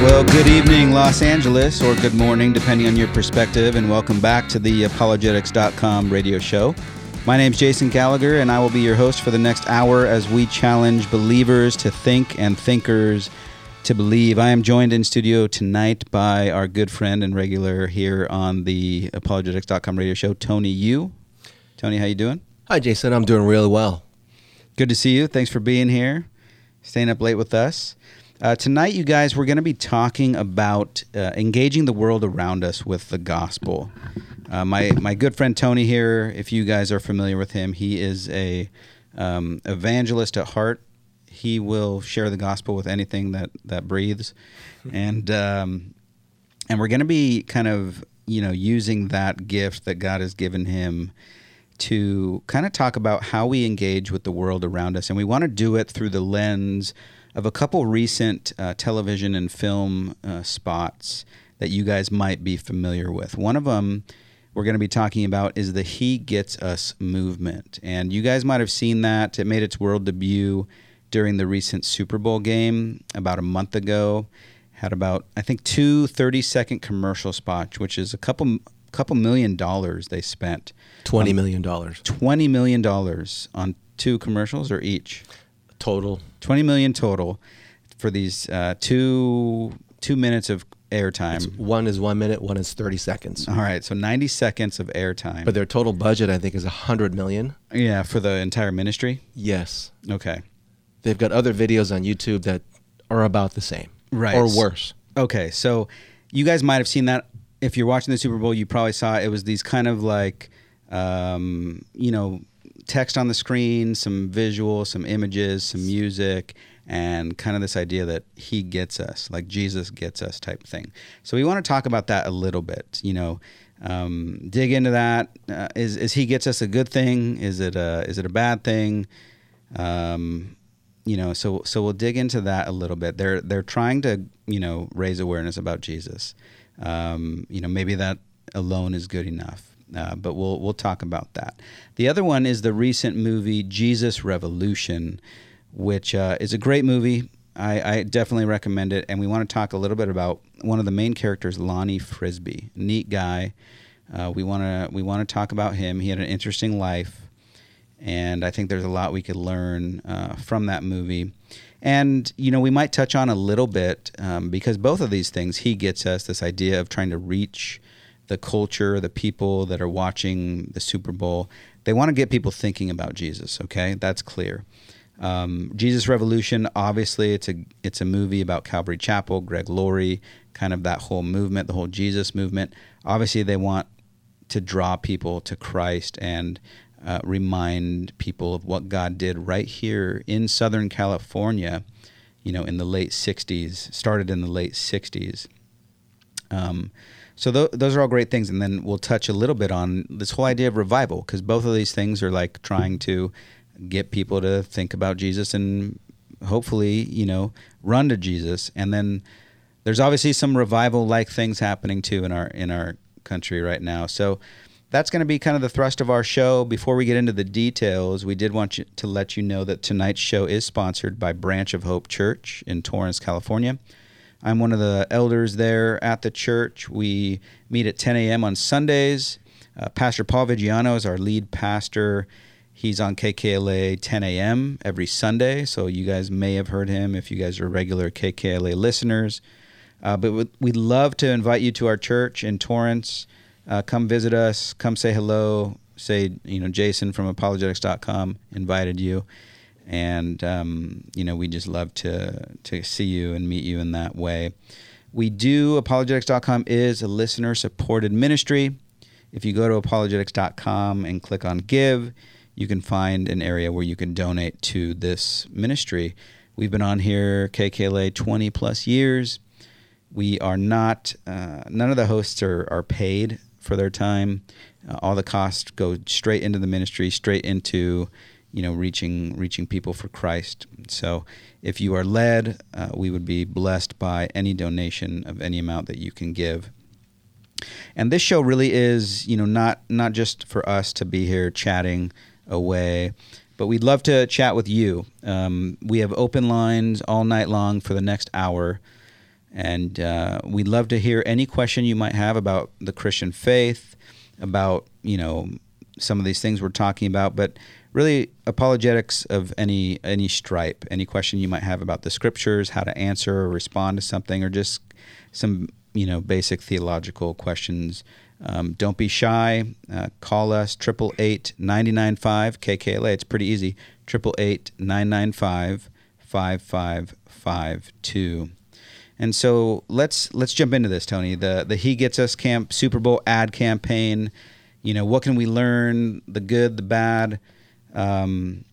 Well, good evening, Los Angeles, or good morning, depending on your perspective, and welcome back to the apologetics.com radio show. My name is Jason Gallagher, and I will be your host for the next hour as we challenge believers to think and thinkers to believe. I am joined in studio tonight by our good friend and regular here on the apologetics.com radio show, Tony Yu. Tony, how you doing? Hi, Jason. I'm doing really well. Good to see you. Thanks for being here, staying up late with us. Uh, tonight, you guys, we're going to be talking about uh, engaging the world around us with the gospel. Uh, my my good friend Tony here, if you guys are familiar with him, he is a um, evangelist at heart. He will share the gospel with anything that that breathes, and um, and we're going to be kind of you know using that gift that God has given him to kind of talk about how we engage with the world around us, and we want to do it through the lens of a couple recent uh, television and film uh, spots that you guys might be familiar with. One of them we're going to be talking about is the He Gets Us movement. And you guys might have seen that. It made its world debut during the recent Super Bowl game about a month ago. Had about, I think, two 30 second commercial spots, which is a couple couple million dollars they spent. Twenty million dollars. Twenty million dollars on two commercials or each? Total. 20 million total for these uh, two two minutes of airtime. One is one minute, one is thirty seconds. All right, so 90 seconds of airtime. But their total budget, I think, is a hundred million. yeah, for the entire ministry. Yes, Okay. they've got other videos on YouTube that are about the same, Right. or worse. Okay, so you guys might have seen that. If you're watching the Super Bowl, you probably saw it. It was these kind of like, um, you know, text on the screen, some visual, some images, some music, and kind of this idea that He gets us, like Jesus gets us type thing. So we want to talk about that a little bit. You know, um, dig into that. Uh, is is He gets us a good thing? Is it a is it a bad thing? Um, you know so so we'll dig into that a little bit they're they're trying to you know raise awareness about jesus um, you know maybe that alone is good enough uh, but we'll we'll talk about that. The other one is the recent movie jesus revolution which uh, is a great movie. I, I definitely recommend it. And we want to talk a little bit about one of the main characters lonnie frisbee. Neat guy. Uh, we want to we want to talk about him. He had an interesting life. And I think there's a lot we could learn uh, from that movie. And you know, we might touch on a little bit um, because both of these things, he gets us this idea of trying to reach the culture, the people that are watching the Super Bowl. They want to get people thinking about Jesus. Okay, that's clear. Um, Jesus Revolution, obviously, it's a it's a movie about Calvary Chapel, Greg Laurie, kind of that whole movement, the whole Jesus movement. Obviously, they want to draw people to Christ and uh, remind people of what God did right here in Southern California, you know, in the late 60s, started in the late 60s. Um, so th- those are all great things. And then we'll touch a little bit on this whole idea of revival, because both of these things are like trying to get people to think about Jesus and hopefully, you know, run to Jesus. And then there's obviously some revival like things happening too in our in our country right now. So that's going to be kind of the thrust of our show. Before we get into the details, we did want to let you know that tonight's show is sponsored by Branch of Hope Church in Torrance, California. I'm one of the elders there at the church. We meet at 10 a.m. on Sundays. Uh, pastor Paul Viggiano is our lead pastor. He's on KKLA 10 a.m. every Sunday, so you guys may have heard him if you guys are regular KKLA listeners. Uh, but we'd love to invite you to our church in Torrance. Uh, come visit us. Come say hello. Say, you know, Jason from apologetics.com invited you. And, um, you know, we just love to, to see you and meet you in that way. We do, apologetics.com is a listener supported ministry. If you go to apologetics.com and click on give, you can find an area where you can donate to this ministry. We've been on here, KKLA, 20 plus years. We are not, uh, none of the hosts are, are paid for their time. Uh, all the costs go straight into the ministry, straight into, you know, reaching reaching people for Christ. So, if you are led, uh, we would be blessed by any donation of any amount that you can give. And this show really is, you know, not not just for us to be here chatting away, but we'd love to chat with you. Um, we have open lines all night long for the next hour. And uh, we'd love to hear any question you might have about the Christian faith, about you know some of these things we're talking about, but really apologetics of any any stripe, any question you might have about the scriptures, how to answer or respond to something, or just some you know basic theological questions. Um, don't be shy. Uh, call us triple eight ninety nine five KKLA. It's pretty easy. Triple eight nine nine five five five five two. And so let's let's jump into this, Tony. The the He Gets Us Camp Super Bowl ad campaign. You know what can we learn? The good, the bad. Um,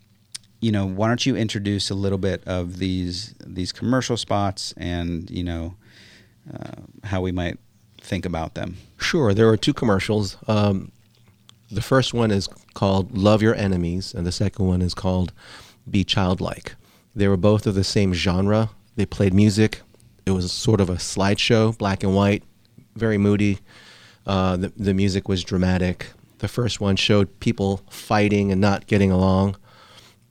you know, why don't you introduce a little bit of these these commercial spots and you know uh, how we might think about them? Sure. There are two commercials. Um, the first one is called Love Your Enemies, and the second one is called Be Childlike. They were both of the same genre. They played music. It was sort of a slideshow, black and white, very moody. Uh, the, the music was dramatic. The first one showed people fighting and not getting along,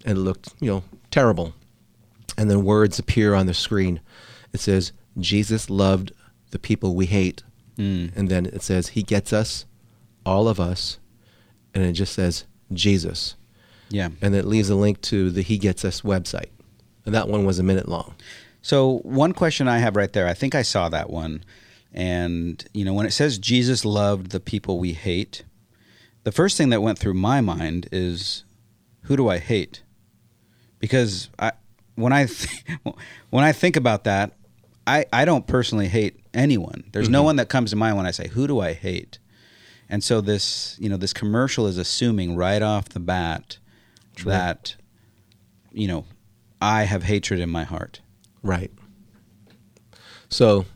and it looked, you know, terrible. And then words appear on the screen. It says, Jesus loved the people we hate. Mm. And then it says, He gets us, all of us. And it just says, Jesus. Yeah. And it leaves a link to the He Gets Us website. And that one was a minute long. So one question I have right there, I think I saw that one, and you know when it says Jesus loved the people we hate, the first thing that went through my mind is, who do I hate? Because I when I th- when I think about that, I I don't personally hate anyone. There's no Mhm. one that comes to mind when I say who do I hate, and so this you know this commercial is assuming right off the bat True. that you know I have hatred in my heart. Right. So,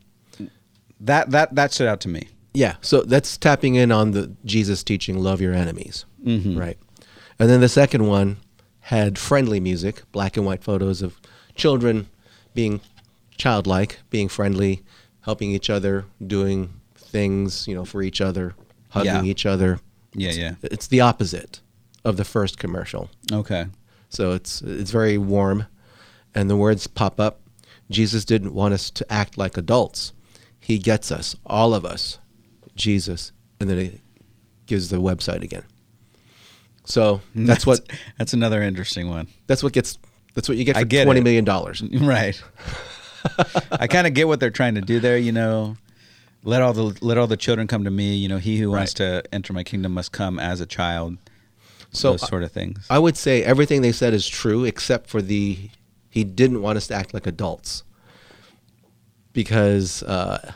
That that that stood out to me. Yeah. So that's tapping in on the Jesus teaching, love your enemies. Mm-hmm. Right. And then the second one had friendly music, black and white photos of children being childlike, being friendly, helping each other, doing things, you know, for each other, hugging Yeah. each other. Yeah, yeah. It's the opposite of the first commercial. Okay. So it's it's very warm and the words pop up. Jesus didn't want us to act like adults. He gets us, all of us. Jesus. And then it gives the website again. So that's what that's another interesting one. that's what gets that's what you get for get twenty it. million dollars. Right. I kind of get what they're trying to do there, you know. Let all the let all the children come to me, you know, he who wants to enter my kingdom must come as a child. So those sort of things. I would say everything they said is true except for the he didn't want us to act like adults. Because uh,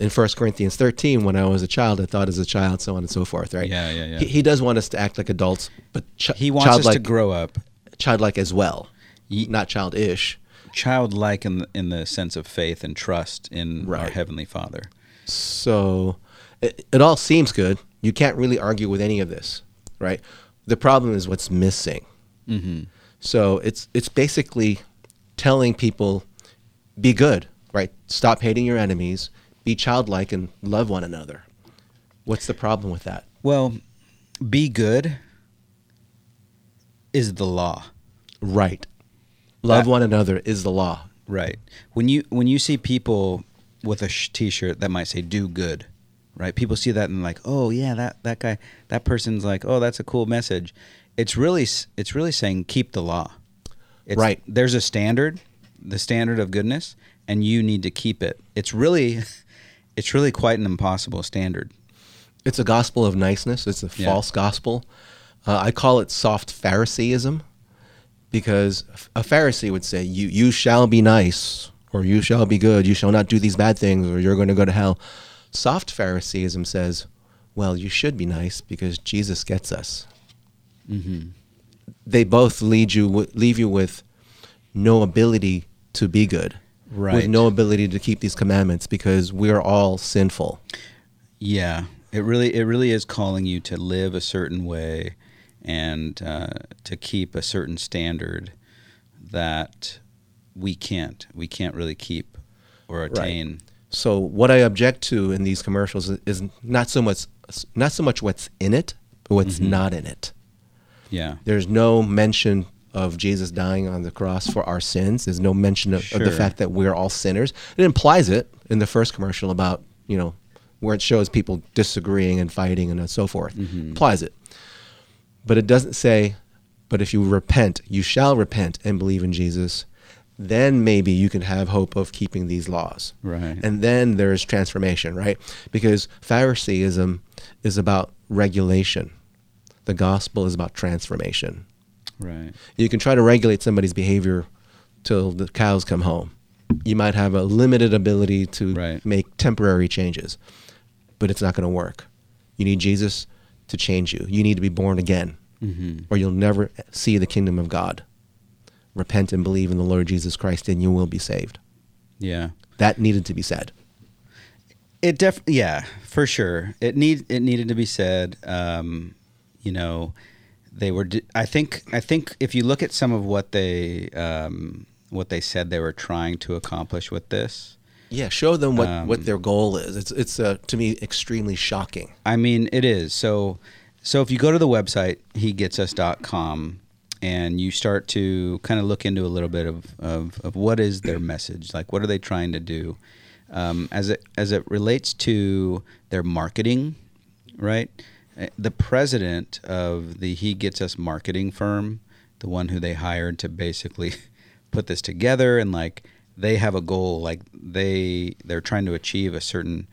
in 1 Corinthians 13, when I was a child, I thought as a child, so on and so forth, right? Yeah, yeah, yeah. He, he does want us to act like adults, but ch- he wants us to grow up childlike as well, Ye- not childish. childlike in the, in the sense of faith and trust in our heavenly Father. So it, it all seems good. You can't really argue with any of this, right? The problem is what's missing. Mm-hmm. So it's it's basically telling people be good, right? Stop hating your enemies, be childlike and love one another. What's the problem with that? Well, be good is the law. Right. Love That- one another is the law. Right. When you when you see people with a sh- t-shirt that might say "Do good," right? People see that and like, oh yeah, that that guy, that person's like, oh, that's a cool message. It's really it's really saying keep the law. It's, Right. There's a standard, the standard of goodness, and you need to keep it. It's really, it's really quite an impossible standard. It's a gospel of niceness. It's a Yeah. false gospel. Uh, I call it soft Phariseeism because a Pharisee would say, "You you shall be nice, or you shall be good. You shall not do these bad things, or you're going to go to hell." Soft Phariseeism says, "Well, you should be nice because Jesus gets us." Mm-hmm. They both lead you leave you with no ability to be good, Right. with no ability to keep these commandments because we are all sinful. Yeah, it really it really is calling you to live a certain way and uh, to keep a certain standard that we can't we can't really keep or attain. So what I object to in these commercials is- not so much not so much what's in it, but what's Mhm. not in it. Yeah. There's no mention of Jesus dying on the cross for our sins. There's no mention of, of the fact that we're all sinners. It implies it in the first commercial about, you know, where it shows people disagreeing and fighting and uh, so forth. Mm-hmm. Implies it. But it doesn't say, but if you repent, you shall repent and believe in Jesus, then maybe you can have hope of keeping these laws. Right. And then there's transformation, right? Because Phariseeism is about regulation. The gospel is about transformation. Right. You can try to regulate somebody's behavior till the cows come home. You might have a limited ability to Right. make temporary changes, but it's not going to work. You need Jesus to change you. You need to be born again, Mm-hmm. or you'll never see the kingdom of God. Repent and believe in the Lord Jesus Christ, and you will be saved. Yeah. That needed to be said. It def yeah, for sure. It need it needed to be said. Um, you know, they were. I think. I think if you look at some of what they um, what they said they were trying to accomplish with this, Yeah, show them what, Um, what their goal is. It's it's uh, to me extremely shocking. I mean, it is. So, so if you go to the website hegetsus.com and you start to kind of look into a little bit of, of, of what is their message, like what are they trying to do, um, as it as it relates to their marketing, right? The president of the He Gets Us marketing firm, the one who they hired to basically put this together, and like they have a goal, like they they're trying to achieve a certain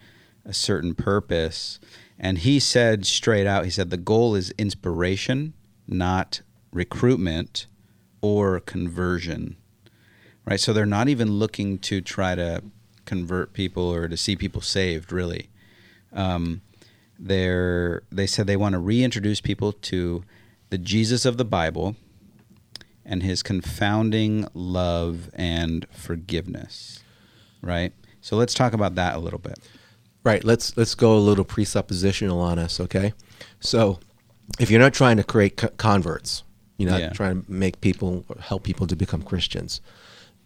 a certain purpose. And he said straight out, he said the goal is inspiration, not recruitment or conversion. Right? So they're not even looking to try to convert people or to see people saved, really. Um, they're, they said they want to reintroduce people to the Jesus of the Bible and his confounding love and forgiveness. Right? So let's talk about that a little bit. Right. Let's let's go a little presuppositional on us, okay? So, if you're not trying to create co- converts, you're not Yeah. trying to make people help people to become Christians,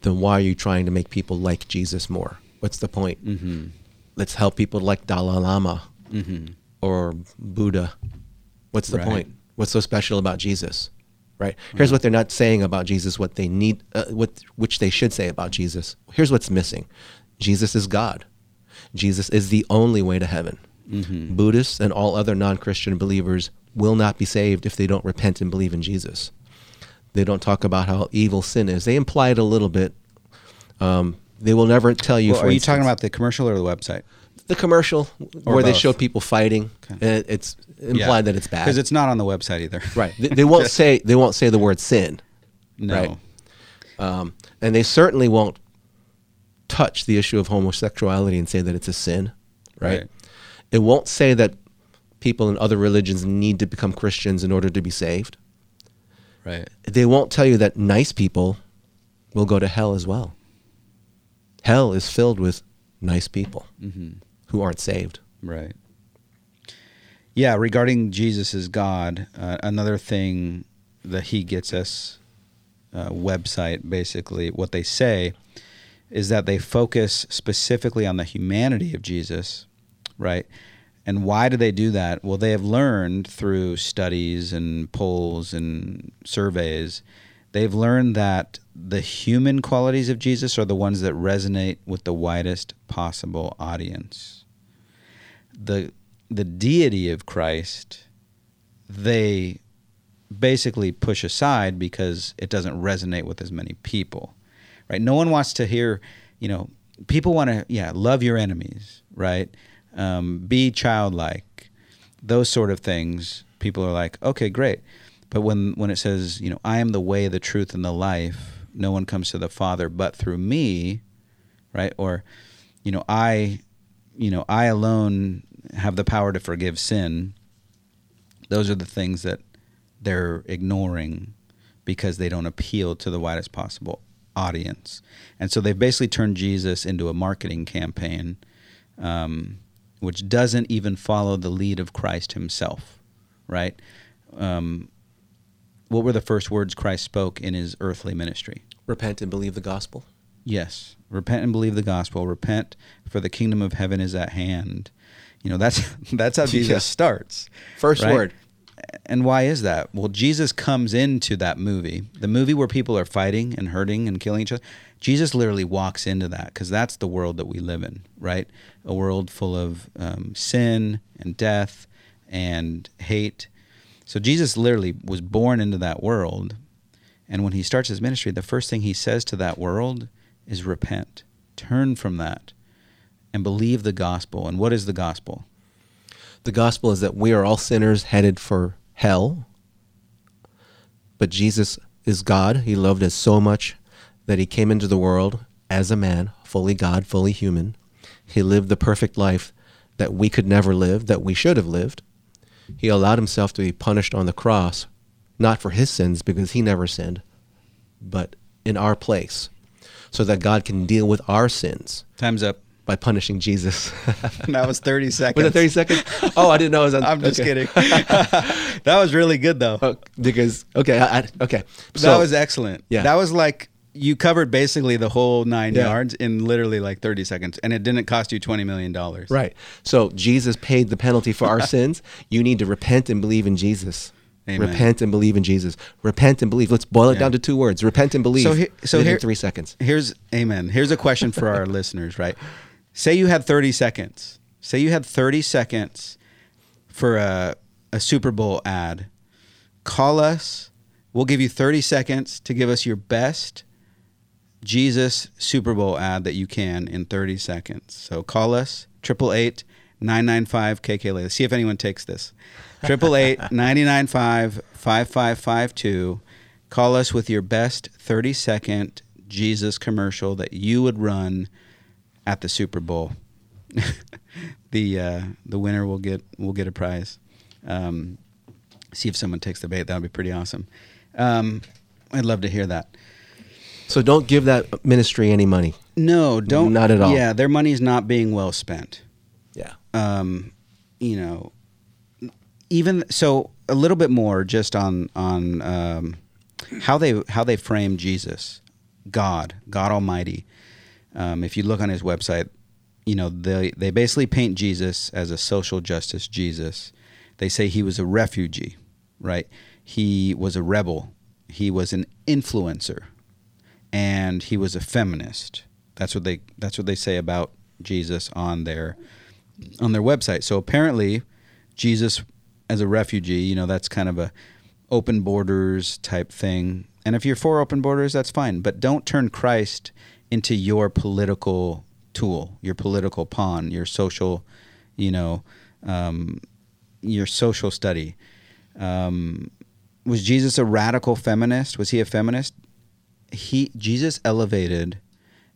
then why are you trying to make people like Jesus more? What's the point? Mm-hmm. Let's help people like Dalai Lama Mm-hmm. Or Buddha. What's the Right. point? What's so special about Jesus? Right. Here's what they're not saying about Jesus. What they need, uh, what which they should say about Jesus. Here's what's missing: Jesus is God. Jesus is the only way to heaven. Mm-hmm. Buddhists and all other non-Christian believers will not be saved if they don't repent and believe in Jesus. They don't talk about how evil sin is. They imply it a little bit. Um, they will never tell you. Well, for are you talking about the commercial or the website? The commercial Or where they both. show people fighting. Okay. And it's implied that it's bad. because it's not on the website either. Right. They, they won't say they won't say the word sin, No. Right. um, and they certainly won't touch the issue of homosexuality and say that it's a sin. Right. Right. It won't say that people in other religions need to become Christians in order to be saved. Right. They won't tell you that nice people will go to hell as well. Hell is filled with nice people Mm-hmm. Who aren't saved. Right. Yeah, regarding Jesus as God, uh, another thing that He Gets Us uh, website, basically, what they say is that they focus specifically on the humanity of Jesus, right? And why do they do that? Well, they have learned through studies and polls and surveys, they've learned that the human qualities of Jesus are the ones that resonate with the widest possible audience. The the deity of Christ, they basically push aside because it doesn't resonate with as many people. Right? No one wants to hear, you know, people want to yeah, love your enemies, right? Um, be childlike. Those sort of things, people are like, "Okay, great." But when when it says, you know, I am the way, the truth and the life, no one comes to the Father but through me, right? Or you know, I you know, I alone have the power to forgive sin. Those are the things that they're ignoring because they don't appeal to the widest possible audience. And so they've basically turned Jesus into a marketing campaign, um, which doesn't even follow the lead of Christ himself, right? Um, what were the first words Christ spoke in his earthly ministry? Repent and believe the gospel. Yes. Repent and believe the gospel. Repent for the kingdom of heaven is at hand. You know, that's that's how Jesus Yeah. starts. First right? word. and why is that? Well, Jesus comes into that movie, the movie where people are fighting and hurting and killing each other. Jesus literally walks into that because that's the world that we live in, right? A world full of um, sin and death and hate. So Jesus literally was born into that world. And when he starts his ministry, the first thing he says to that world is repent, turn from that, and believe the gospel. And what is the gospel? The gospel is that we are all sinners headed for hell. But Jesus is God. He loved us so much that he came into the world as a man, fully God, fully human. He lived the perfect life that we could never live, that we should have lived. He allowed himself to be punished on the cross, not for his sins because he never sinned, but in our place, so that God can deal with our sins Time's up. By punishing Jesus. That was 30 seconds. Was it 30 seconds? Oh, I didn't know it was on. I'm just okay. kidding. that was really good, though. Oh, because, okay, I, I, okay. that was excellent. Yeah. That was like you covered basically the whole nine Yeah. yards in literally like 30 seconds, and it didn't cost you $20 million. Right. So Jesus paid the penalty for our sins. You need to repent and believe in Jesus. Amen. Repent and believe in Jesus. Repent and believe. Let's boil it Yeah. down to two words. Repent and believe. So he- so here- three seconds. Here's amen. Here's a question for our listeners, right? Say you had 30 seconds. Say you had 30 seconds for a, a Super Bowl ad. Call us. We'll give you 30 seconds to give us your best Jesus Super Bowl ad that you can in 30 seconds. So call us 888 995 KK. See if anyone takes this. 888 995 5552. Call us with your best 30 second Jesus commercial that you would run at the Super Bowl. the uh, the winner will get will get a prize. Um, see if someone takes the bait. That would be pretty awesome. Um, I'd love to hear that. So don't give that ministry any money. No, don't. Not at all. Yeah, their money's not being well spent. Yeah. Um, you know, even so, a little bit more just on on um, how they how they frame Jesus, God, God Almighty. Um, if you look on his website, you know they they basically paint Jesus as a social justice Jesus. They say he was a refugee, right? He was a rebel. He was an influencer, and he was a feminist. That's what they that's what they say about Jesus on their on their website. So apparently, Jesus as a refugee, you know, that's kind of a open borders type thing. And if you're for open borders, that's fine. But don't turn Christ into your political tool, your political pawn, your social, you know, um, your social study. Um, was Jesus a radical feminist? Was he a feminist? He Jesus elevated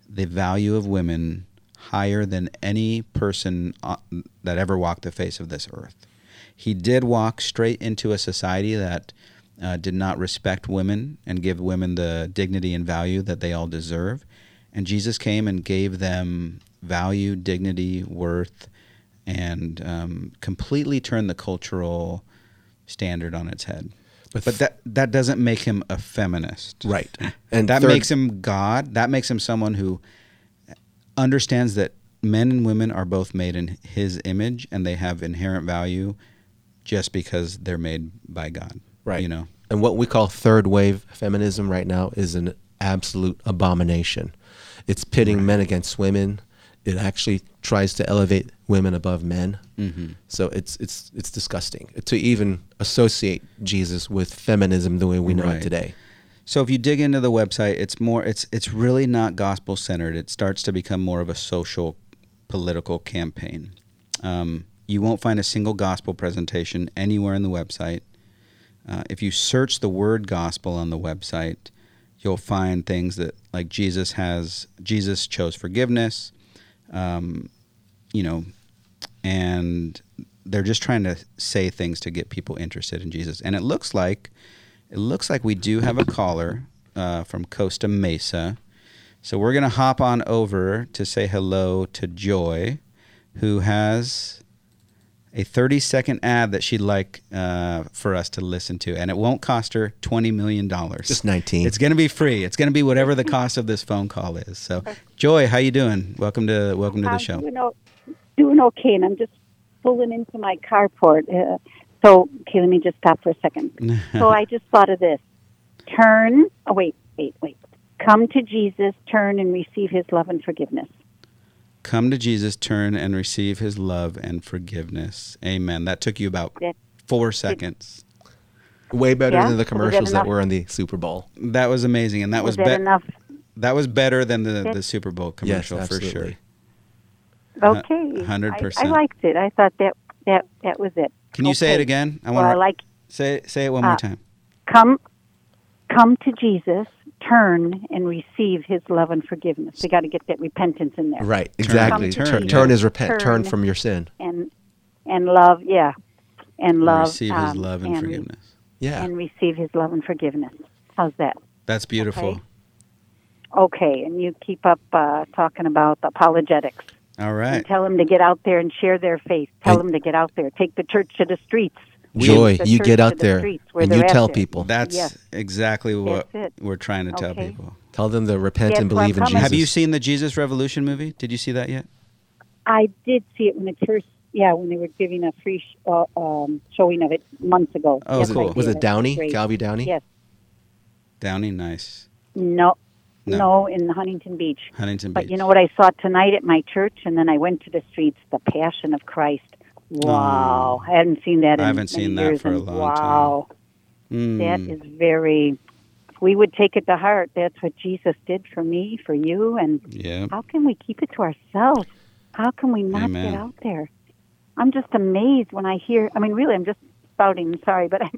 the value of women higher than any person uh, that ever walked the face of this earth. He did walk straight into a society that uh, did not respect women and give women the dignity and value that they all deserve. And Jesus came and gave them value, dignity, worth, and um, completely turned the cultural standard on its head. But But, that that doesn't make him a feminist, Right. And And that third- makes him God. That makes him someone who understands that men and women are both made in His image, and they have inherent value just because they're made by God. Right. You know. And what we call third wave feminism right now is an absolute abomination. It's pitting men against women. It actually tries to elevate women above men. Mm-hmm. So it's it's it's disgusting to even associate Jesus with feminism the way we know Right. it today. So if you dig into the website, it's more it's it's really not gospel centered. It starts to become more of a social political campaign. Um, you won't find a single gospel presentation anywhere in the website. Uh, if you search the word gospel on the website, you'll find things that like Jesus has Jesus chose forgiveness, um, you know, and they're just trying to say things to get people interested in Jesus. And it looks like it looks like we do have a caller uh, from Costa Mesa. So we're going to hop on over to say hello to Joy, who has a 30 second ad that she'd like uh, for us to listen to. And it won't cost her $20 million. Just 19. It's going to be free. It's going to be whatever the cost of this phone call is. So, Joy, how you doing? Welcome to welcome to the I'm show. Doing, o- doing okay, and I'm just pulling into my carport. Uh, So, okay, let me just stop for a second. so I just thought of this. Turn. Oh, wait, wait, wait. Come to Jesus, turn and receive his love and forgiveness. Come to Jesus, turn and receive his love and forgiveness. Amen. That took you about That- four seconds. Way better Yeah? than the Was that commercials that were in the Super Bowl. That was amazing, and that was, Was that be- enough? that was better than the, the Super Bowl Yes, commercial for sure. Okay. Hundred percent. I liked it. I thought that that that was it. Can you say it again? I Well, want I to like say say it one more uh, time. come come to Jesus, turn and receive his love and forgiveness. We got to get that repentance in there. Right, exactly. Turn, Turn, yeah. turn is repent. Turn Turn. from your sin. And and love, yeah. And love receive his um, love and, forgiveness. Yeah. And receive his love and forgiveness. How's that? That's beautiful. Okay. Okay, and you keep up uh, talking about apologetics. All right. And tell them to get out there and share their faith. Tell And- them to get out there. Take the church to the streets. Joy, The you get out the there streets and you tell people. That's Yes. exactly what That's we're trying to tell Okay. people. Tell them to repent That's and where I'm believe in. Jesus. Have you seen the Jesus Revolution movie? Did you see that yet? I did see it when it first, yeah, when they were giving a free sh- uh, um, showing of it months ago. Oh, Yes, was, cool. It, was it Downey? Great. Galby Downey? Yes. Downey, nice. No, No. no, in Huntington Beach. Huntington Beach. But you know what I saw tonight at my church, and then I went to the streets. The Passion of Christ. Wow, I hadn't seen that. In I haven't seen that for a long wow, Mm. that is very. We would take it to heart, that's what Jesus did for me, for you, and Yeah. how can we keep it to ourselves? How can we not Amen. get out there? I'm just amazed when I hear. I mean, really, I'm just spouting. Sorry, but I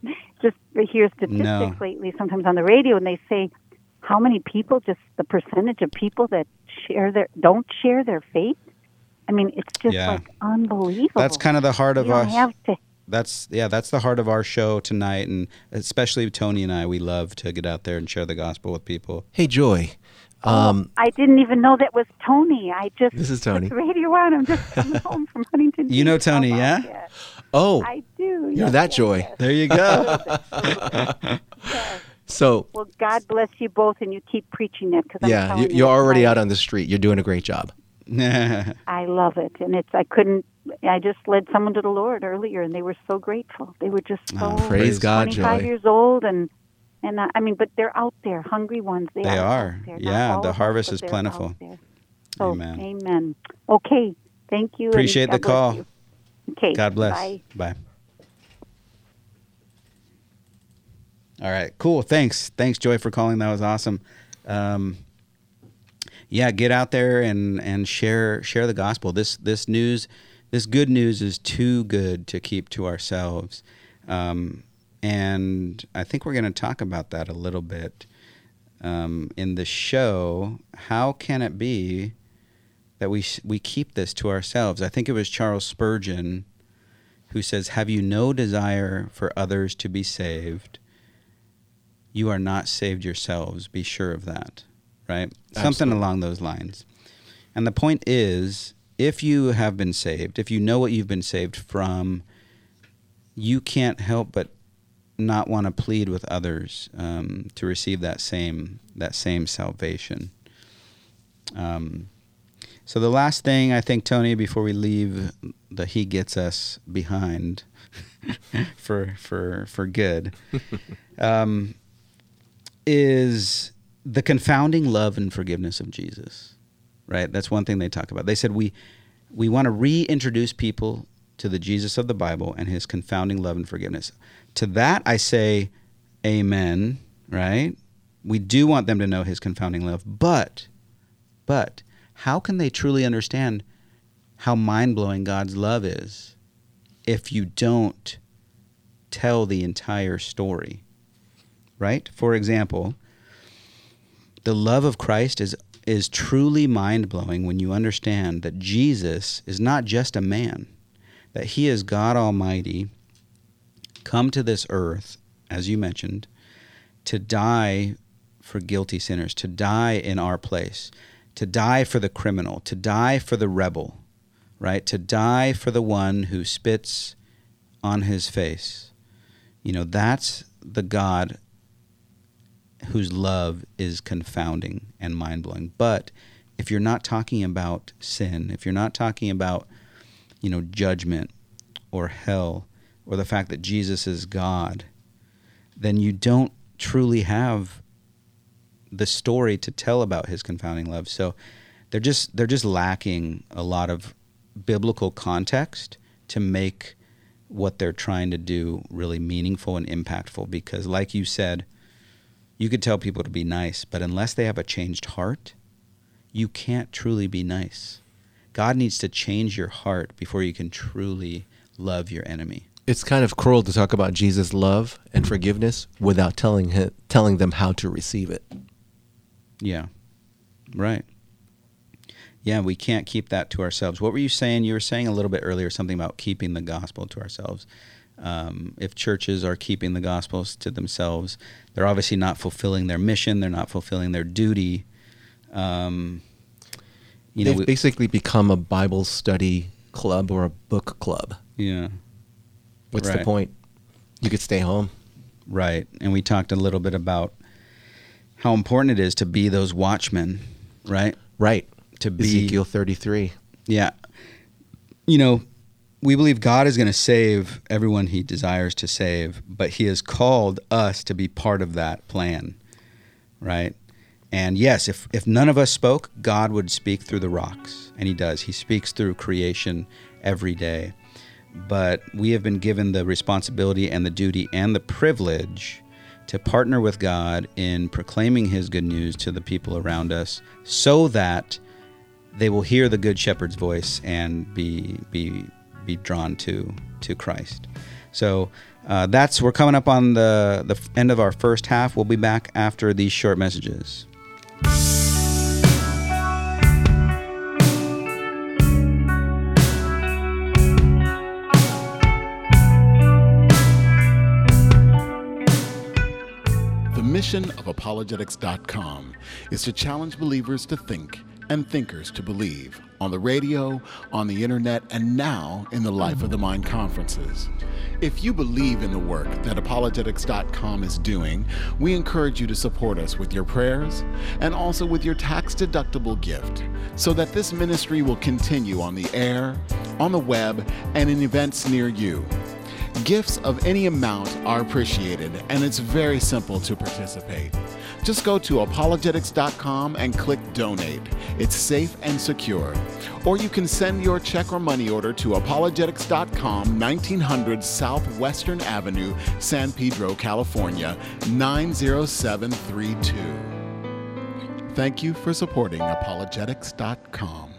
just hear statistics No. lately. Sometimes on the radio, and they say how many people, just the percentage of people that share their don't share their faith. I mean, it's just Yeah. like unbelievable. That's kind of the heart of us. have to. That's yeah, that's the heart of our show tonight, and especially Tony and I. We love to get out there and share the gospel with people. Hey, Joy. Um, I didn't even know that was Tony. I just This is Tony. radio on. I'm just coming home from Huntington. You know Tony, about yeah? that? oh, I do. you're yes, that yes, Joy. yes. There you go. Yes. So, Well, God bless you both, and you keep preaching it. because yeah, you, you're already out on the street. You're doing a great job. I love it, and it's I couldn't. I just led someone to the Lord earlier, and they were so grateful. They were just so Oh, Praise God, twenty-five Joy. years old, and and I, I mean, but they're out there, hungry ones. They, They are. are. out there. Not Yeah, the harvest is plentiful. So, Amen. amen. Okay, thank you. Appreciate the call. you. Okay. God bless. Bye. Bye. All right, cool. Thanks, thanks, Joy, for calling. That was awesome. Um, yeah, get out there and and share share the gospel. This this news, this good news is too good to keep to ourselves. Um, and I think we're going to talk about that a little bit um, in the show. How can it be that we we keep this to ourselves? I think it was Charles Spurgeon who says, "Have you no desire for others to be saved? You are not saved yourselves. Be sure of that." Right? Something along those lines. And the point is, if you have been saved, if you know what you've been saved from, you can't help but not want to plead with others um, to receive that same that same salvation. Um, so the last thing I think, Tony, before we leave the He Gets Us behind for for for good, um, is the confounding love and forgiveness of Jesus. Right, that's one thing they talk about. They said we we want to reintroduce people to the Jesus of the Bible and His confounding love and forgiveness. To that I say, Amen. Right, we do want them to know His confounding love, but but how can they truly understand how mind blowing God's love is if you don't tell the entire story? Right? For example, the love of Christ is, is truly mind blowing when you understand that Jesus is not just a man, that he is God Almighty, come to this earth, as you mentioned, to die for guilty sinners, to die in our place to die for the criminal, to die for the rebel, right? To die for the one who spits on his face. You know, that's the God whose love is confounding and mind blowing. But if you're not talking about sin, if you're not talking about, you know, judgment or hell or the fact that Jesus is God, then you don't truly have the story to tell about his confounding love. So they're just they're just lacking a lot of biblical context to make what they're trying to do really meaningful and impactful because like you said you could tell people to be nice but unless they have a changed heart you can't truly be nice. God needs to change your heart before you can truly love your enemy. It's kind of cruel to talk about Jesus' love and forgiveness without telling him, telling them how to receive it. yeah. Right. Yeah we can't keep that to ourselves. What were you saying? You were saying a little bit earlier something about keeping the gospel to ourselves um, if churches are keeping the gospels to themselves they're obviously not fulfilling their mission they're not fulfilling their duty um, you know They've we- basically become a Bible study club or a book club. yeah What's the point? You could stay home. Right. And we talked a little bit about how important it is to be those watchmen, right? Right. To be Ezekiel 33. Yeah. You know, we believe God is going to save everyone he desires to save, but he has called us to be part of that plan, right? And yes, if, if none of us spoke, God would speak through the rocks, and he does. He speaks through creation every day. But we have been given the responsibility and the duty and the privilege to partner with God in proclaiming his good news to the people around us so that they will hear the good shepherd's voice and be be be drawn to to Christ. So uh, that's we're coming up on the the end of our first half. We'll be back after these short messages. The mission of apologetics.com is to challenge believers to think and thinkers to believe on the radio, on the internet, and now in the Life of the Mind conferences. If you believe in the work that apologetics.com is doing, we encourage you to support us with your prayers and also with your tax deductible gift so that this ministry will continue on the air, on the web, and in events near you. Gifts of any amount are appreciated, and it's very simple to participate. Just go to apologetics.com and click donate. It's safe and secure. Or you can send your check or money order to apologetics.com, 1900 Southwestern Avenue, San Pedro, California, 90732. Thank you for supporting apologetics.com.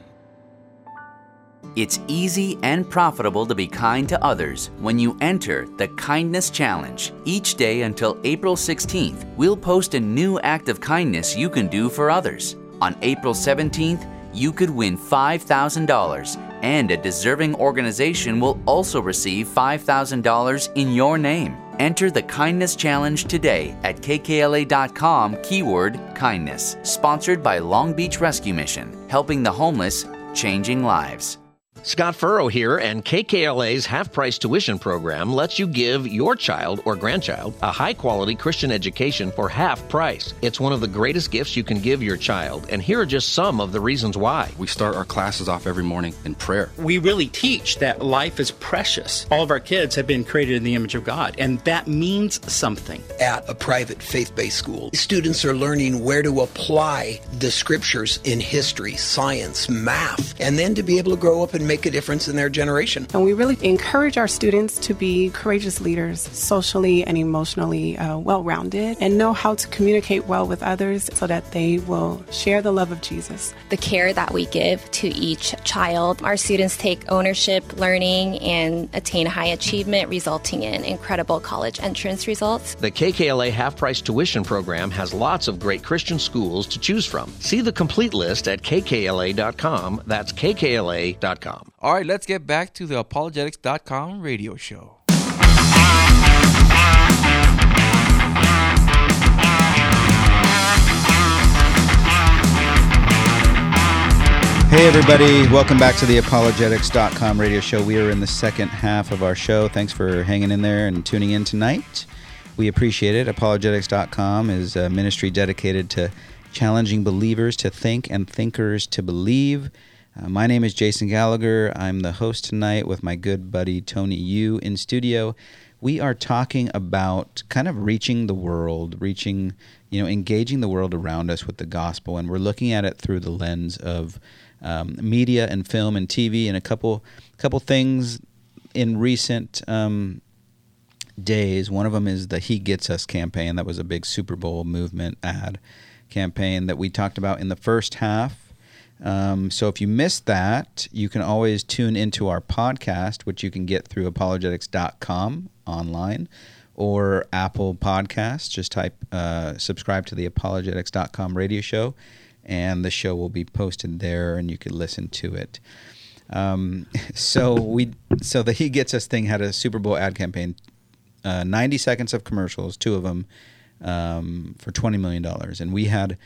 It's easy and profitable to be kind to others when you enter the Kindness Challenge. Each day until April 16th, we'll post a new act of kindness you can do for others. On April 17th, you could win $5,000, and a deserving organization will also receive $5,000 in your name. Enter the Kindness Challenge today at kkla.com keyword kindness. Sponsored by Long Beach Rescue Mission, helping the homeless, changing lives. Scott Furrow here, and KKLA's half price tuition program lets you give your child or grandchild a high quality Christian education for half price. It's one of the greatest gifts you can give your child, and here are just some of the reasons why. We start our classes off every morning in prayer. we really teach that life is precious. All of our kids have been created in the image of God, and that means something. at a private faith based school. Students are learning where to apply the scriptures in history, science, math, and then to be able to grow up and make a difference in their generation. And we really encourage our students to be courageous leaders, socially and emotionally uh, well rounded, and know how to communicate well with others so that they will share the love of Jesus. the care that we give to each child. Our students take ownership, learning, and attain high achievement, resulting in incredible college entrance results. The KKLA half price tuition program has lots of great Christian schools to choose from. See the complete list at kkla.com. That's kkla.com. All right, let's get back to the apologetics.com radio show. Hey, everybody. Welcome back to the apologetics.com radio show. We are in the second half of our show. Thanks for hanging in there and tuning in tonight. We appreciate it. Apologetics.com is a ministry dedicated to challenging believers to think and thinkers to believe. Uh, my name is Jason Gallagher. I'm the host tonight with my good buddy Tony Yu in studio. We are talking about kind of reaching the world, reaching, you know, engaging the world around us with the gospel, and we're looking at it through the lens of um, media and film and TV, and a couple couple things in recent um, days. One of them is the He Gets Us campaign. That was a big Super Bowl movement ad campaign that we talked about in the first half. Um, so if you missed that, you can always tune into our podcast, which you can get through apologetics.com online or Apple Podcasts. Just type, uh, subscribe to the apologetics.com radio show, and the show will be posted there, and you can listen to it. Um, so we, so the He Gets Us thing had a Super Bowl ad campaign, uh, 90 seconds of commercials, two of them, um, for $20 million. And we had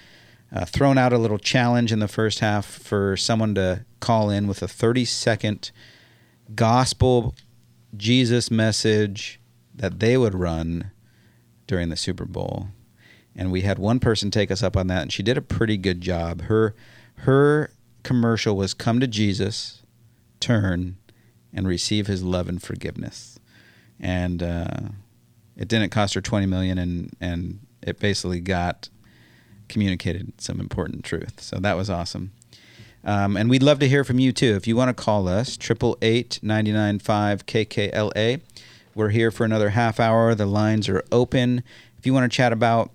uh, thrown out a little challenge in the first half for someone to call in with a 30 second gospel Jesus message that they would run during the Super Bowl. And we had one person take us up on that, and she did a pretty good job. Her her commercial was "Come to Jesus, turn, and receive His love and forgiveness." And uh, it didn't cost her twenty million, and and it basically got communicated some important truth. So that was awesome. Um, and we'd love to hear from you too. If you want to call us, triple eight ninety nine five KKLA. We're here for another half hour. The lines are open. If you want to chat about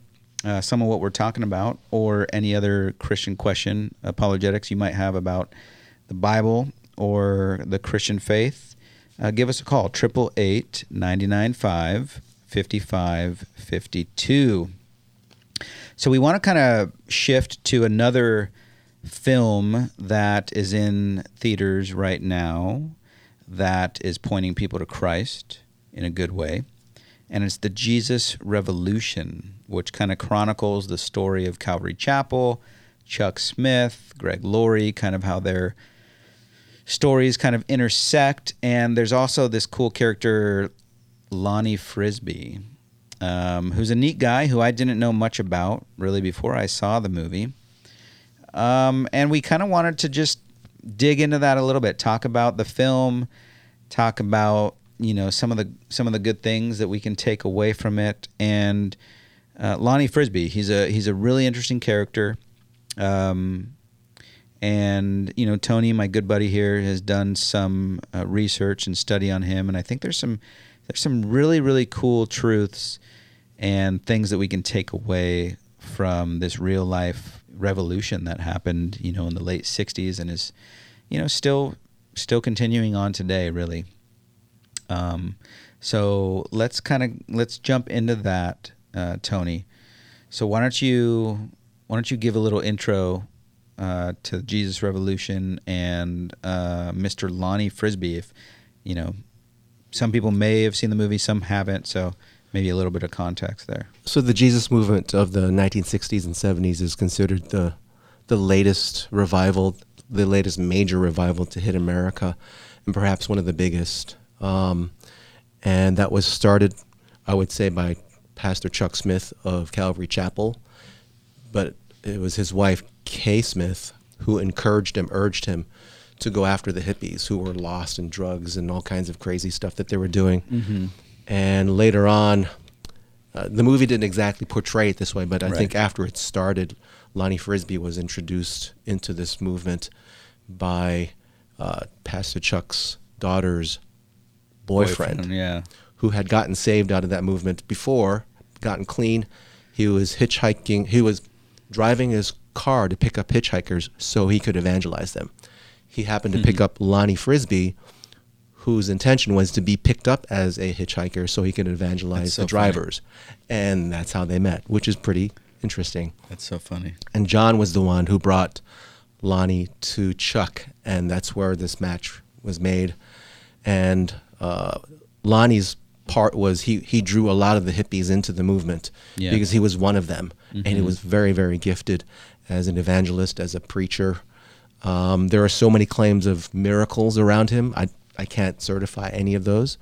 uh, some of what we're talking about or any other Christian question, apologetics you might have about the Bible or the Christian faith, uh, give us a call, 888 995 5552. So we want to kind of shift to another film that is in theaters right now that is pointing people to Christ in a good way. And it's the Jesus Revolution, which kind of chronicles the story of Calvary Chapel, Chuck Smith, Greg Laurie, kind of how their stories kind of intersect. And there's also this cool character, Lonnie Frisbee, um, who's a neat guy who I didn't know much about really before I saw the movie. Um, and we kind of wanted to just dig into that a little bit, talk about the film, talk about you know some of the some of the good things that we can take away from it. And uh, Lonnie Frisbee, he's a he's a really interesting character. Um, and you know Tony, my good buddy here, has done some uh, research and study on him, and I think there's some there's some really really cool truths and things that we can take away from this real life revolution that happened, you know, in the late '60s and is, you know, still still continuing on today, really. Um, so let's kind of let's jump into that, uh, Tony. So why don't you why don't you give a little intro uh, to Jesus Revolution and uh, Mr. Lonnie Frisbee? If you know, some people may have seen the movie, some haven't. So maybe a little bit of context there. So the Jesus movement of the 1960s and 70s is considered the the latest revival, the latest major revival to hit America, and perhaps one of the biggest. Um, and that was started, I would say, by Pastor Chuck Smith of Calvary Chapel, but it was his wife Kay Smith who encouraged him, urged him to go after the hippies who were lost in drugs and all kinds of crazy stuff that they were doing. Mm-hmm. And later on, uh, the movie didn't exactly portray it this way, but I Right. think after it started, Lonnie Frisbee was introduced into this movement by uh, Pastor Chuck's daughter's boyfriend, Boyfriend, yeah. who had gotten saved out of that movement before, gotten clean. He was hitchhiking. He was driving his car to pick up hitchhikers so he could evangelize them. He happened to pick Mhm. up Lonnie Frisbee, whose intention was to be picked up as a hitchhiker so he could evangelize so the funny. drivers. And that's how they met, which is pretty interesting. That's so funny. And John was the one who brought Lonnie to Chuck, and that's where this match was made. And uh, Lonnie's part was he he drew a lot of the hippies into the movement Yeah. because he was one of them, and he Mhm. was very very gifted as an evangelist, as a preacher. Um, there are so many claims of miracles around him. I I can't certify any of those,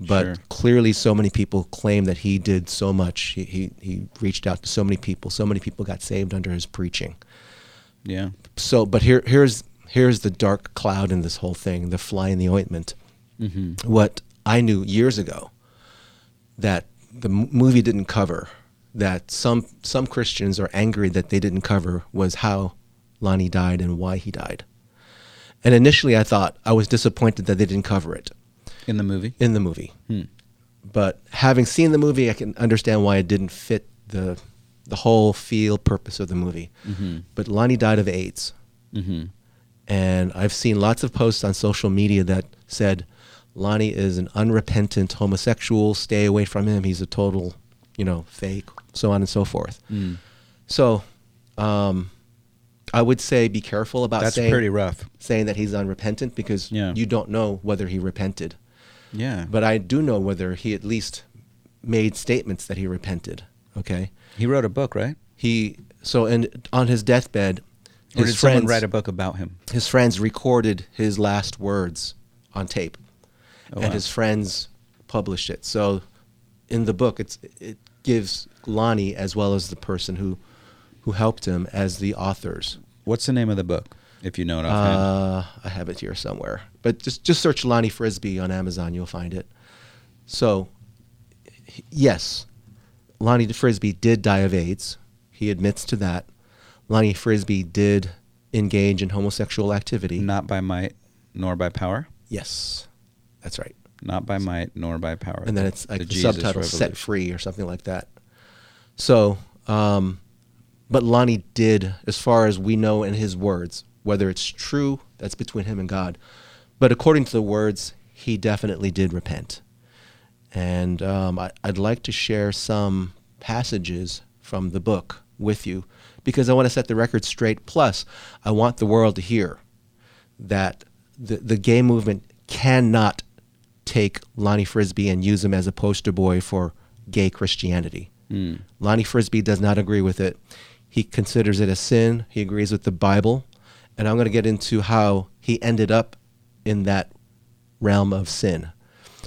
but Sure. clearly so many people claim that he did so much. He, he he reached out to so many people. So many people got saved under his preaching. Yeah. So, but here here's here's the dark cloud in this whole thing, the fly in the ointment. Mhm. What I knew years ago that the m- movie didn't cover, that some some Christians are angry that they didn't cover, was how Lonnie died and why he died. And initially, I thought I was disappointed that they didn't cover it in the movie. in the movie. Hmm. But having seen the movie, I can understand why it didn't fit the the whole feel purpose of the movie. Mhm. But Lonnie died of AIDS, Mhm. and I've seen lots of posts on social media that said Lonnie is an unrepentant homosexual. Stay away from him. He's a total, you know, fake. So on and so forth. Mm. So, um, I would say be careful about That's saying pretty rough. saying that he's unrepentant because Yeah. you don't know whether he repented. Yeah. But I do know whether he at least made statements that he repented. Okay. He wrote a book, right? He so and on his deathbed, Or his did someone friends write a book about him? His friends recorded his last words on tape, Oh, and wow. his friends published it. So, in the book, it's it gives Lonnie as well as the person who who helped him as the authors. What's the name of the book, if you know it offhand? Uh, I have it here somewhere, but just just search Lonnie Frisbee on Amazon, you'll find it. So, yes, Lonnie Frisbee did die of AIDS. He admits to that. Lonnie Frisbee did engage in homosexual activity. Not by might nor by power. Yes, that's right. Not by might nor by power. And then it's like the, Jesus subtitle "Set Free" or something like that. So, um, but Lonnie did, as far as we know in his words, whether it's true, that's between him and God. But according to the words, he definitely did repent. And um, I, I'd like to share some passages from the book with you because I want to set the record straight. Plus, I want the world to hear that the, the gay movement cannot take Lonnie Frisbee and use him as a poster boy for gay Christianity. Mm. Lonnie Frisbee does not agree with it. He considers it a sin. He agrees with the Bible. And I'm going to get into how he ended up in that realm of sin.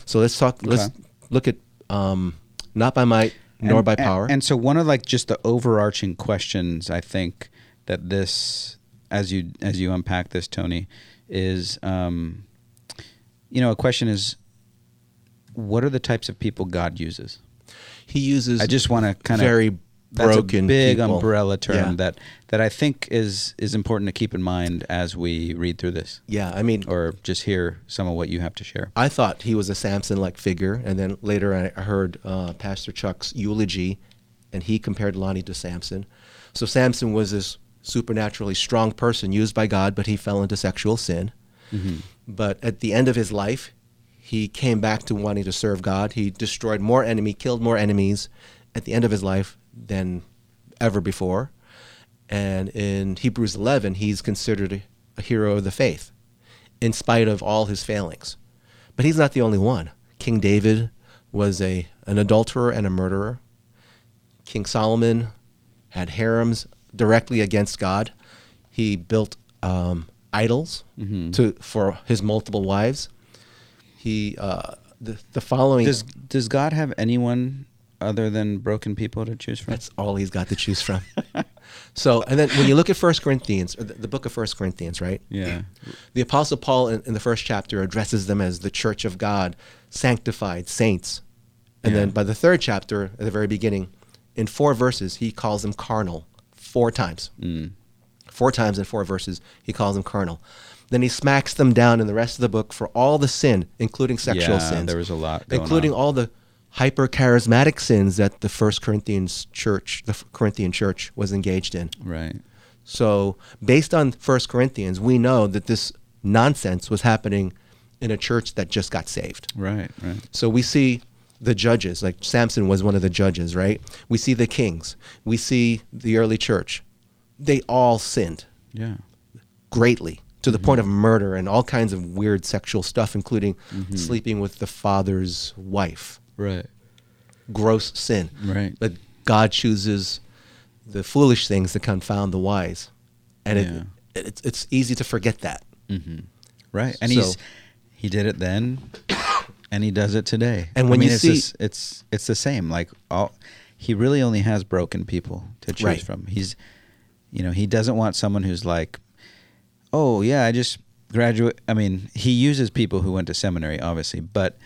So let's talk, let's look at um, not by might nor And- by and- power. And, so one of like just the overarching questions I think that this as you as you unpack this Tony is um you know a question is what are the types of people God uses? he uses I just want to kind of very that's broken a big people. umbrella term Yeah. that that I think is is important to keep in mind as we read through this. Yeah, I mean, or just hear some of what you have to share. I thought he was a Samson-like figure, and then later I heard uh, Pastor Chuck's eulogy, and he compared Lonnie to Samson. So Samson was this supernaturally strong person used by God, but he fell into sexual sin. Mhm. But at the end of his life, he came back to wanting to serve God. He destroyed more enemy, killed more enemies at the end of his life than ever before. And in Hebrews 11, he's considered a, hero of the faith in spite of all his failings. But he's not the only one. King David was a an adulterer and a murderer. King Solomon had harems directly against God. He built um, idols Mhm. to for his multiple wives. He uh, the the following Does does God have anyone other than broken people to choose from? That's all he's got to choose from. so, and then when you look at First Corinthians, or the, the book of First Corinthians, right? Yeah. The Apostle Paul in, in the first chapter addresses them as the church of God, sanctified saints. And then by the third chapter, at the very beginning, in four verses, he calls them carnal four times. Mm. Four times in four verses, he calls them carnal. Then he smacks them down in the rest of the book for all the sin, including sexual Yeah, sins. there was a lot going including on. all the hyper charismatic sins that the First Corinthians church, the Corinthian church, was engaged in. Right. So, based on First Corinthians, we know that this nonsense was happening in a church that just got saved. Right, right. So we see the judges, like Samson was one of the judges, right? We see the kings. We see the early church. They all sinned Yeah. greatly to the point of murder and all kinds of weird sexual stuff, including Mhm. sleeping with the father's wife. Right. Gross sin. Right. But God chooses the foolish things to confound the wise. And Yeah. it, it's, it's easy to forget that. hmm Right. And So- he's he did it then, and he does it today. And I when mean, you it's see- this- it's it's the same. Like all, he really only has broken people to choose Right. from. He's, you know, he doesn't want someone who's like, oh yeah, I just graduate. I mean, he uses people who went to seminary, obviously, but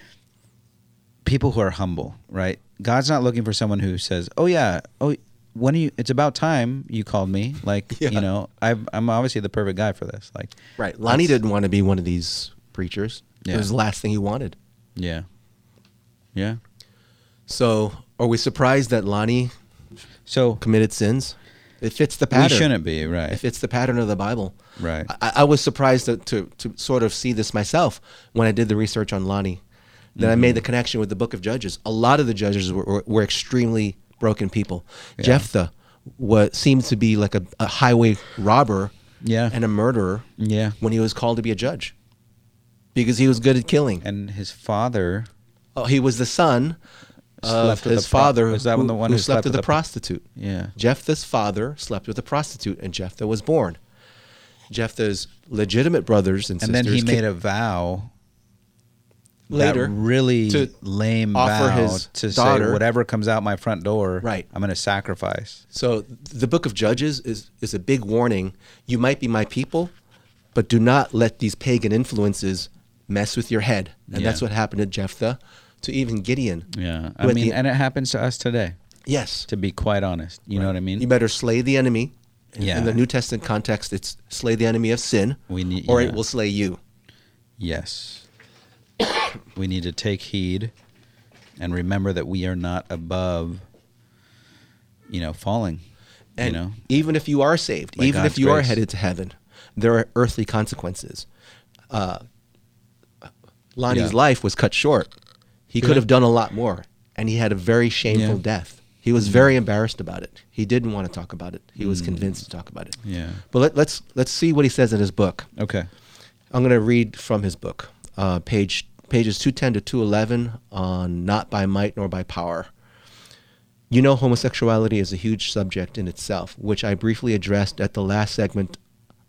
people who are humble, right? God's not looking for someone who says, "Oh yeah, oh when are you? It's about time you called me." Like Yeah. you know, I've, I'm obviously the perfect guy for this. Like Right. Lonnie didn't want to be one of these preachers. Yeah. It was the last thing he wanted. Yeah. Yeah. So, are we surprised that Lonnie so committed sins? It fits the We pattern. shouldn't be, right. It fits the pattern of the Bible. Right. I, I was surprised to, to to sort of see this myself when I did the research on Lonnie. Then I Mm-hmm. made the connection with the Book of Judges. A lot of the judges were, were, were extremely broken people. Yeah. Jephthah what seemed to be like a, a highway robber Yeah. and a murderer Yeah. when he was called to be a judge because he was good at killing. And his father Oh, he was the son of his pro- father was that who, the one who who slept slept with with a the pro- prostitute. Yeah. Jephthah's father slept with a prostitute, and Jephthah was born. Jephthah's legitimate brothers and, sisters. and then he made a vow later really to lame offer vow his to daughter- say whatever comes out my front door Right. i'm going to sacrifice So the book of Judges is, is a big warning. You might be my people, but do not let these pagan influences mess with your head. And Yeah. that's what happened to Jephthah, to even Gideon. yeah i mean the- and it happens to us today Yes. to be quite honest you know what i mean You better slay the enemy. In, Yeah. in the New Testament context, it's slay the enemy of sin, We need- or yeah. it will slay you. yes we need to take heed and remember that we are not above you know falling And you know even if you are saved, even if God's you are headed to heaven, there are earthly consequences. Uh, Lonnie's Yeah. life was cut short. He Yeah. could have done a lot more, and he had a very shameful Yeah. death. He was very embarrassed about it. He didn't want to talk about it. He was Mm. convinced to talk about it. Yeah. But let, let's let's see what he says in his book. okay I'm going to read from his book, uh, page pages 210 to 211 on not by might nor by power. You know, homosexuality is a huge subject in itself, which I briefly addressed at the last segment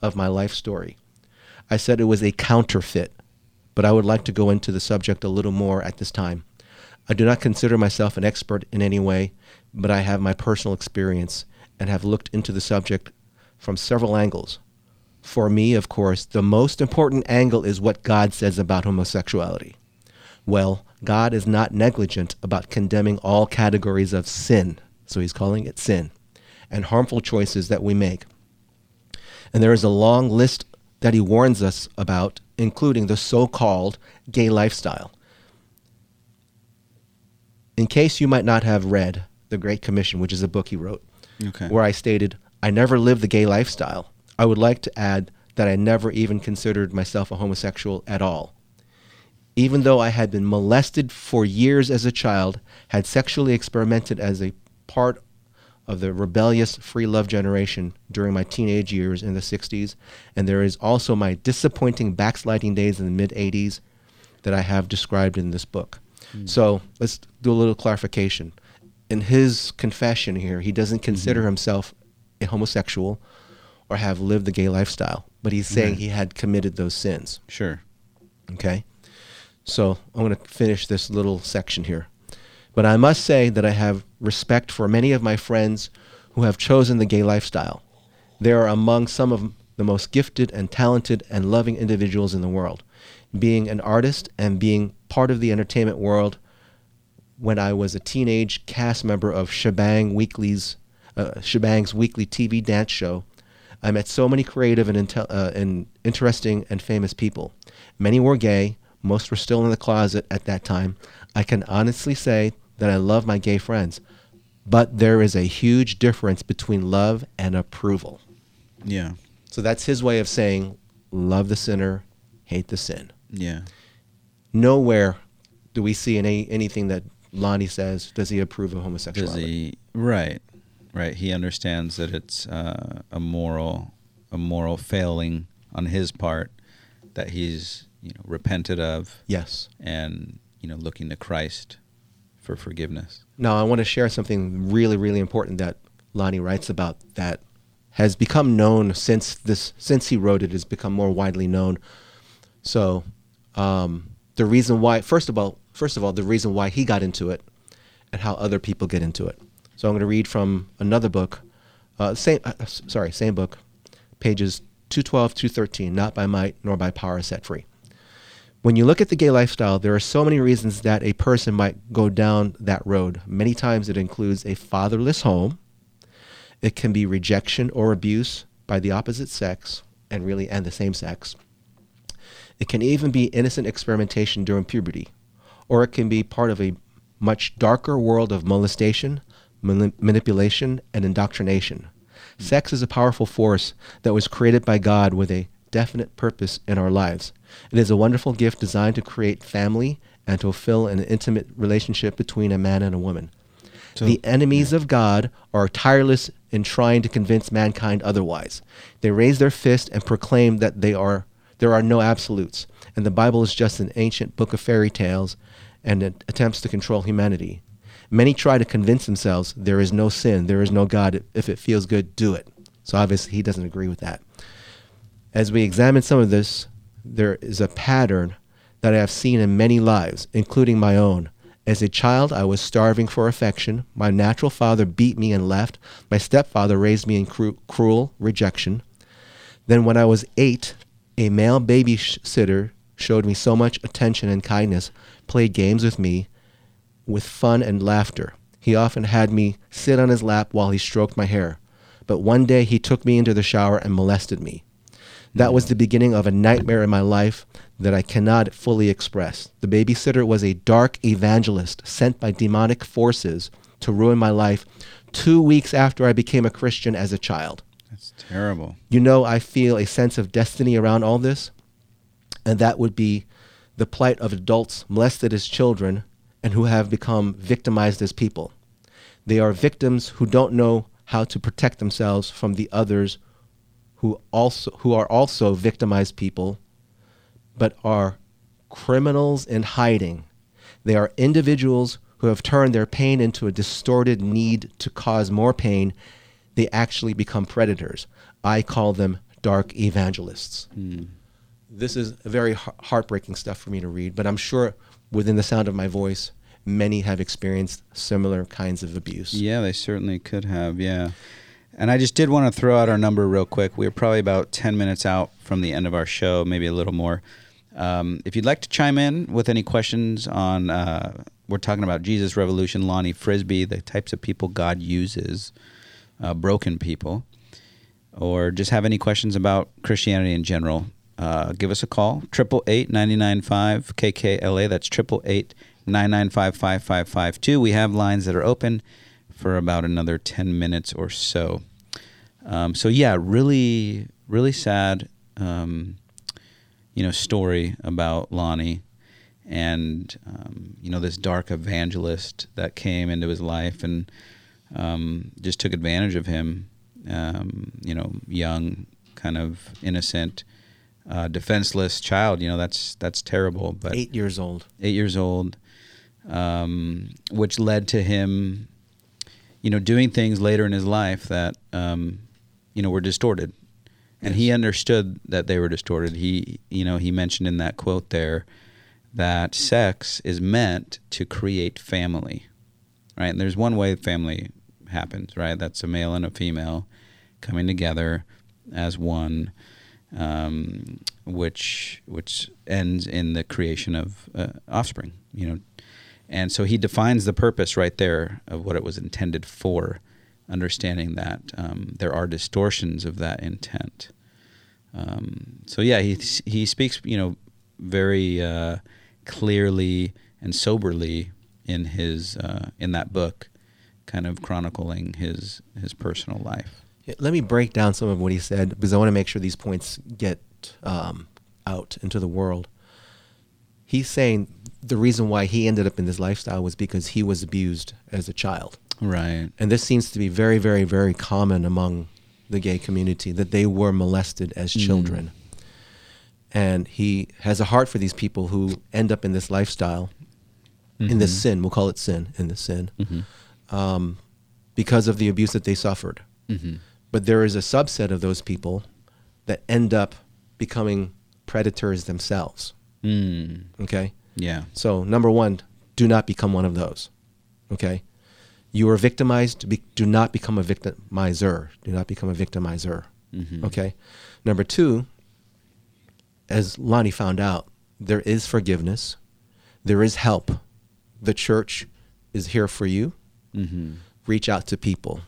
of my life story. I said it was a counterfeit, but I would like to go into the subject a little more at this time. I do not consider myself an expert in any way, but I have my personal experience and have looked into the subject from several angles. For me, of course, the most important angle is what God says about homosexuality. Well, God is not negligent about condemning all categories of sin, so he's calling it sin, and harmful choices that we make. And there is a long list that he warns us about, including the so called gay lifestyle. In case you might not have read The Great Commission, which is a book he wrote, Okay. where I stated, I never lived the gay lifestyle. I would like to add that I never even considered myself a homosexual at all. Even though I had been molested for years as a child, had sexually experimented as a part of the rebellious free love generation during my teenage years in the 60s, and there is also my disappointing backsliding days in the mid 80s that I have described in this book. Hmm. So let's do a little clarification. In his confession here, he doesn't consider mm-hmm. himself a homosexual or have lived the gay lifestyle, but he's saying Right. he had committed those sins. sure Okay? So I'm going to finish this little section here. But I must say that I have respect for many of my friends who have chosen the gay lifestyle. They are among some of the most gifted and talented and loving individuals in the world. Being an artist and being part of the entertainment world when I was a teenage cast member of Shebang Weekly's uh, Shebang's weekly TV dance show, I met so many creative and, intel- uh, and interesting and famous people. Many were gay, most were still in the closet at that time. I can honestly say that I love my gay friends, but there is a huge difference between love and approval. yeah So that's his way of saying love the sinner, hate the sin. yeah Nowhere do we see in any, anything that Lonnie says does he approve of does homosexuality. he right right he understands that it's uh, a moral a moral failing on his part that he's you know repented of Yes. and you know looking to christ for forgiveness Now, I want to share something really, really important that Lonnie writes about that has become known since this since he wrote it has become more widely known. So, um, the reason why, first of all, first of all, the reason why he got into it, and how other people get into it. So I'm going to read from another book, uh, same, uh, sorry, same book, pages 212, 213, not by might nor by power set free. When you look at the gay lifestyle, there are so many reasons that a person might go down that road. Many times it includes a fatherless home. It can be rejection or abuse by the opposite sex and really and the same sex. It can even be innocent experimentation during puberty, or it can be part of a much darker world of molestation, mani- manipulation, and indoctrination. Sex is a powerful force that was created by God with a definite purpose in our lives. It is a wonderful gift designed to create family and to fulfill an intimate relationship between a man and a woman. So- the enemies of God are tireless in trying to convince mankind otherwise. They raise their fist and proclaim that they are there are no absolutes, and the Bible is just an ancient book of fairy tales and it attempts to control humanity. Many try to convince themselves there is no sin, there is no God. If it feels good, do it. So obviously he doesn't agree with that. As we examine some of this, there is a pattern that I have seen in many lives, including my own. As a child, I was starving for affection. My natural father beat me and left. My stepfather raised me in cru- cruel rejection. Then, when I was eight, a male babysitter showed me so much attention and kindness, played games with me with fun and laughter. He often had me sit on his lap while he stroked my hair. But one day he took me into the shower and molested me. That was the beginning of a nightmare in my life that I cannot fully express. The babysitter was a dark evangelist sent by demonic forces to ruin my life two weeks after I became a Christian as a child. That's terrible. You know, I feel a sense of destiny around all this, and that would be the plight of adults molested as children and who have become victimized as people. They are victims who don't know how to protect themselves from the others who also who are also victimized people but are criminals in hiding. They are individuals who have turned their pain into a distorted need to cause more pain. They actually become predators. I call them dark evangelists. Hmm. This is very heartbreaking stuff for me to read, but I'm sure within the sound of my voice, many have experienced similar kinds of abuse. Yeah, they certainly could have. Yeah. And I just did want to throw out our number real quick. We're probably about 10 minutes out from the end of our show, maybe a little more. Um, if you'd like to chime in with any questions on, uh, we're talking about Jesus Revolution, Lonnie Frisbee, the types of people God uses, uh, broken people, or just have any questions about Christianity in general, uh, give us a call. 888 995 KKLA. That's 888 995 5552. We have lines that are open for about another 10 minutes or so. Um, so, yeah, really, really sad, um, you know, story about Lonnie and, um, you know, this dark evangelist that came into his life and um, just took advantage of him, um, you know, young, kind of innocent. Uh, defenseless child, you know that's that's terrible. But Eight years old. eight years old, um, which led to him, you know, doing things later in his life that, um, you know, were distorted, and he understood that they were distorted. He, you know, he mentioned in that quote there that sex is meant to create family, right? And there's one way family happens, right? That's a male and a female coming together as one um, which which ends in the creation of uh, offspring. You know, and so he defines the purpose right there of what it was intended for, understanding that um, there are distortions of that intent. Um, so yeah, he he speaks you know very uh, clearly and soberly in his uh, in that book, kind of chronicling his his personal life. Let me break down some of what he said because I want to make sure these points get um, out into the world. He's saying the reason why he ended up in this lifestyle was because he was abused as a child. Right. And this seems to be very, very, very common among the gay community that they were molested as Mm. children. And he has a heart for these people who end up in this lifestyle, in this Mhm. sin. We'll call it sin, in this sin, Mhm. um, because of the abuse that they suffered. Mhm. But there is a subset of those people that end up becoming predators themselves. Mm. Okay? Yeah. So, number one, do not become one of those. Okay? You are victimized, be, do not become a victimizer. Do not become a victimizer. Mhm. Okay. Number two, as Lonnie found out, there is forgiveness, there is help. The church is here for you. Mhm. Reach out to people.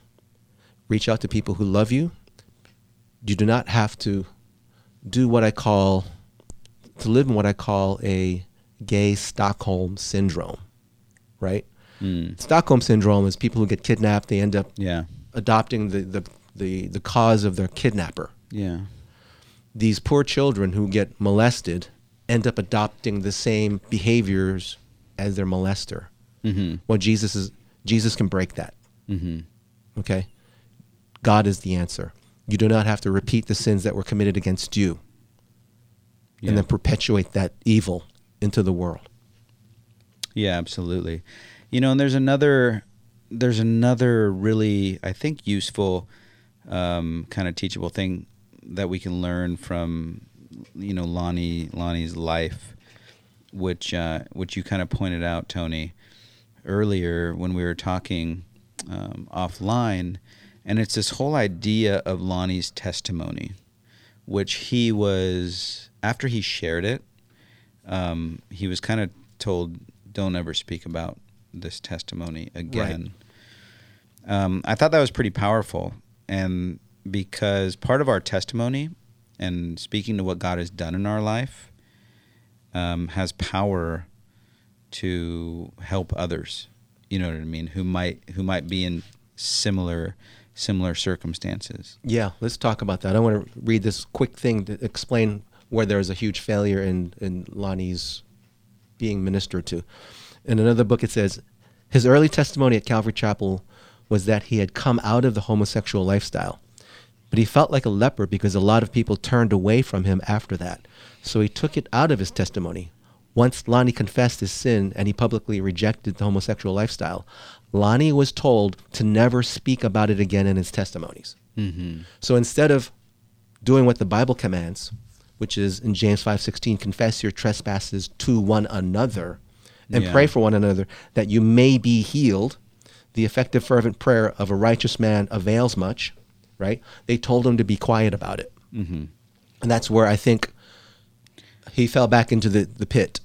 Reach out to people who love you. You do not have to do what I call, to live in what I call a gay Stockholm syndrome, right? Mm. Stockholm syndrome is people who get kidnapped, they end up Yeah. adopting the, the, the, the cause of their kidnapper. Yeah. These poor children who get molested end up adopting the same behaviors as their molester. Mhm. Well, Jesus is Jesus can break that. Mhm. Okay, God is the answer. You do not have to repeat the sins that were committed against you, Yeah. and then perpetuate that evil into the world. Yeah, absolutely. You know, and there's another there's another really I think useful um, kind of teachable thing that we can learn from you know Lonnie Lonnie's life, which uh, which you kind of pointed out, Tony, earlier when we were talking um, offline, and it's this whole idea of Lonnie's testimony, which he was after he shared it um, he was kind of told, "Don't ever speak about this testimony again." Um, I thought that was pretty powerful, and because part of our testimony and speaking to what God has done in our life um, has power to help others. You know what I mean? Who might who might be in similar similar circumstances. Yeah, let's talk about that. I want to read this quick thing to explain where there is a huge failure in, in Lonnie's being ministered to. In another book, it says his early testimony at Calvary Chapel was that he had come out of the homosexual lifestyle, but he felt like a leper because a lot of people turned away from him after that. So he took it out of his testimony. Once Lonnie confessed his sin and he publicly rejected the homosexual lifestyle, Lonnie was told to never speak about it again in his testimonies. Mm-hmm. So instead of doing what the Bible commands, which is in James 5:16, confess your trespasses to one another and Yeah. pray for one another that you may be healed, the effective fervent prayer of a righteous man avails much, right? They told him to be quiet about it. Mm-hmm. And that's where I think he fell back into the, the pit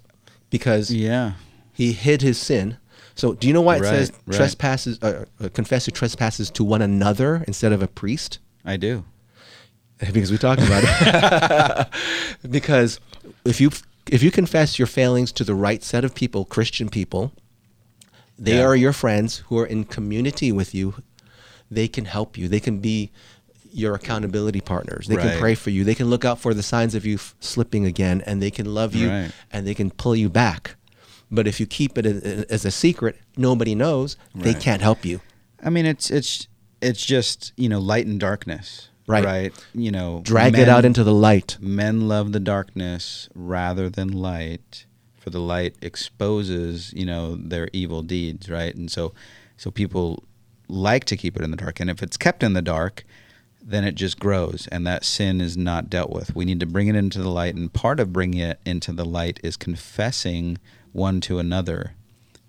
because yeah. he hid his sin. So do you know why it Right, says right. trespasses uh, uh, confess your trespasses to one another instead of a priest? I do. because we talked about it. because if you if you confess your failings to the right set of people, Christian people, they Yeah. are your friends who are in community with you. They can help you. They can be your accountability partners. They Right. can pray for you. They can look out for the signs of you f- slipping again, and they can love you Right. and they can pull you back. But if you keep it a- as a secret, nobody knows. They can't help you. I mean, it's it's it's just you know light and darkness, Right. Right. You know, Drag it out into the light. Men love the darkness rather than light, for the light exposes you know their evil deeds, right? And so, so people like to keep it in the dark, and if it's kept in the dark, then it just grows, and that sin is not dealt with. We need to bring it into the light, and part of bringing it into the light is confessing one to another,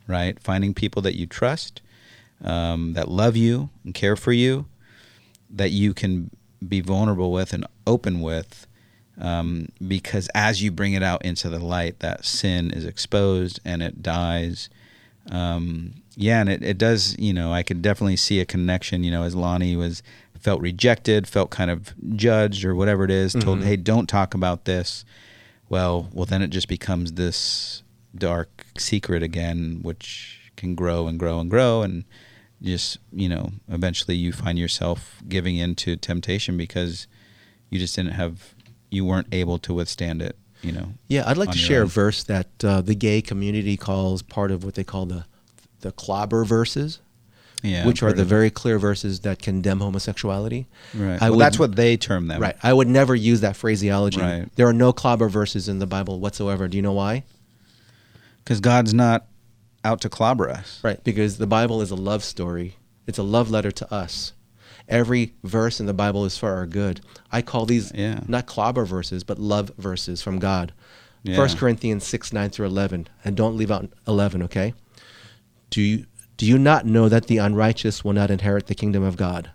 right? Finding people that you trust, um, that love you and care for you, that you can be vulnerable with and open with, um, because as you bring it out into the light, that sin is exposed and it dies. Um, yeah, and it, it does. You know, I could definitely see a connection. You know, as Lonnie was felt rejected, felt kind of judged or whatever it is, told, Mhm. "Hey, don't talk about this." Well, well, then it just becomes this dark secret again, which can grow and grow and grow, and just you know, eventually you find yourself giving in to temptation because you just didn't have, you weren't able to withstand it. You know. Yeah, I'd like to share a verse that uh, the gay community calls part of what they call the the clobber verses, Yeah, which are the very clear verses that condemn homosexuality. Right. Well, would- that's what they term them. Right. I would never use that phraseology. Right. There are no clobber verses in the Bible whatsoever. Do you know why? Because God's not out to clobber us. Right. Because the Bible is a love story. It's a love letter to us. Every verse in the Bible is for our good. I call these Yeah. not clobber verses, but love verses from God. Yeah. First Corinthians six nine through eleven, and don't leave out eleven. Okay. Do you do you not know that the unrighteous will not inherit the kingdom of God?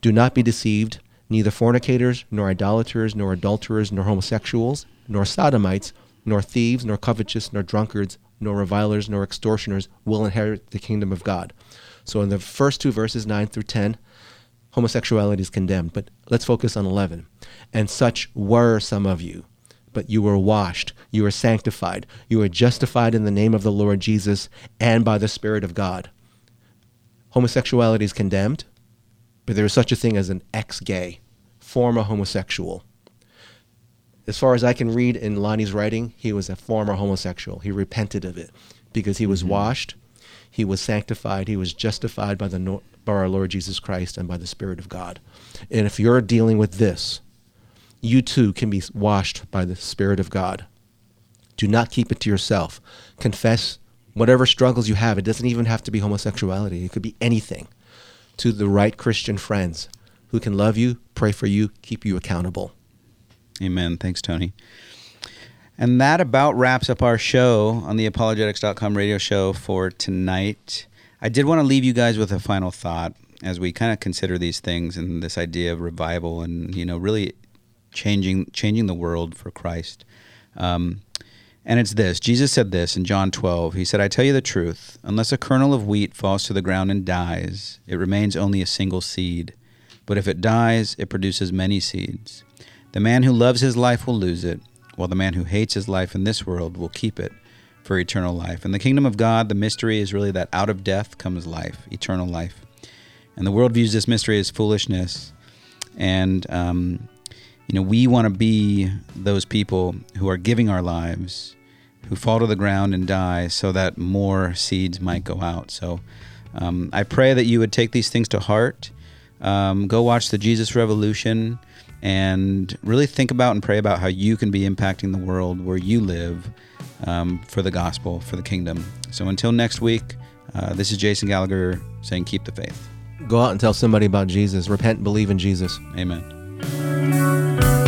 Do not be deceived. Neither fornicators, nor idolaters, nor adulterers, nor homosexuals, nor sodomites, nor thieves, nor covetous, nor drunkards, nor revilers, nor extortioners will inherit the kingdom of God. So in the first two verses, 9 through 10, homosexuality is condemned. But let's focus on 11. And such were some of you. But you were washed, you were sanctified, you were justified in the name of the Lord Jesus and by the Spirit of God. Homosexuality is condemned, but there is such a thing as an ex gay, former homosexual. As far as I can read in Lonnie's writing, he was a former homosexual. He repented of it because he was Mm-hmm. washed, he was sanctified, he was justified by the by our Lord Jesus Christ and by the Spirit of God. And if you're dealing with this, you too can be washed by the Spirit of God. Do not keep it to yourself. Confess whatever struggles you have. It doesn't even have to be homosexuality, it could be anything. To the right Christian friends who can love you, pray for you, keep you accountable. Amen. Thanks, Tony. And that about wraps up our show on the apologetics.com radio show for tonight. I did want to leave you guys with a final thought as we kind of consider these things and this idea of revival and, you know, really changing changing the world for Christ. Um, and it's this Jesus said this in John 12. He said, I tell you the truth, unless a kernel of wheat falls to the ground and dies, it remains only a single seed. But if it dies, it produces many seeds. The man who loves his life will lose it, while the man who hates his life in this world will keep it for eternal life. In the kingdom of God, the mystery is really that out of death comes life, eternal life. And the world views this mystery as foolishness. And, um, you know, we want to be those people who are giving our lives, who fall to the ground and die so that more seeds might go out. So um, I pray that you would take these things to heart. Um, go watch the Jesus Revolution and really think about and pray about how you can be impacting the world where you live um, for the gospel, for the kingdom. So until next week, uh, this is Jason Gallagher saying, Keep the faith. Go out and tell somebody about Jesus. Repent and believe in Jesus. Amen. Thank you.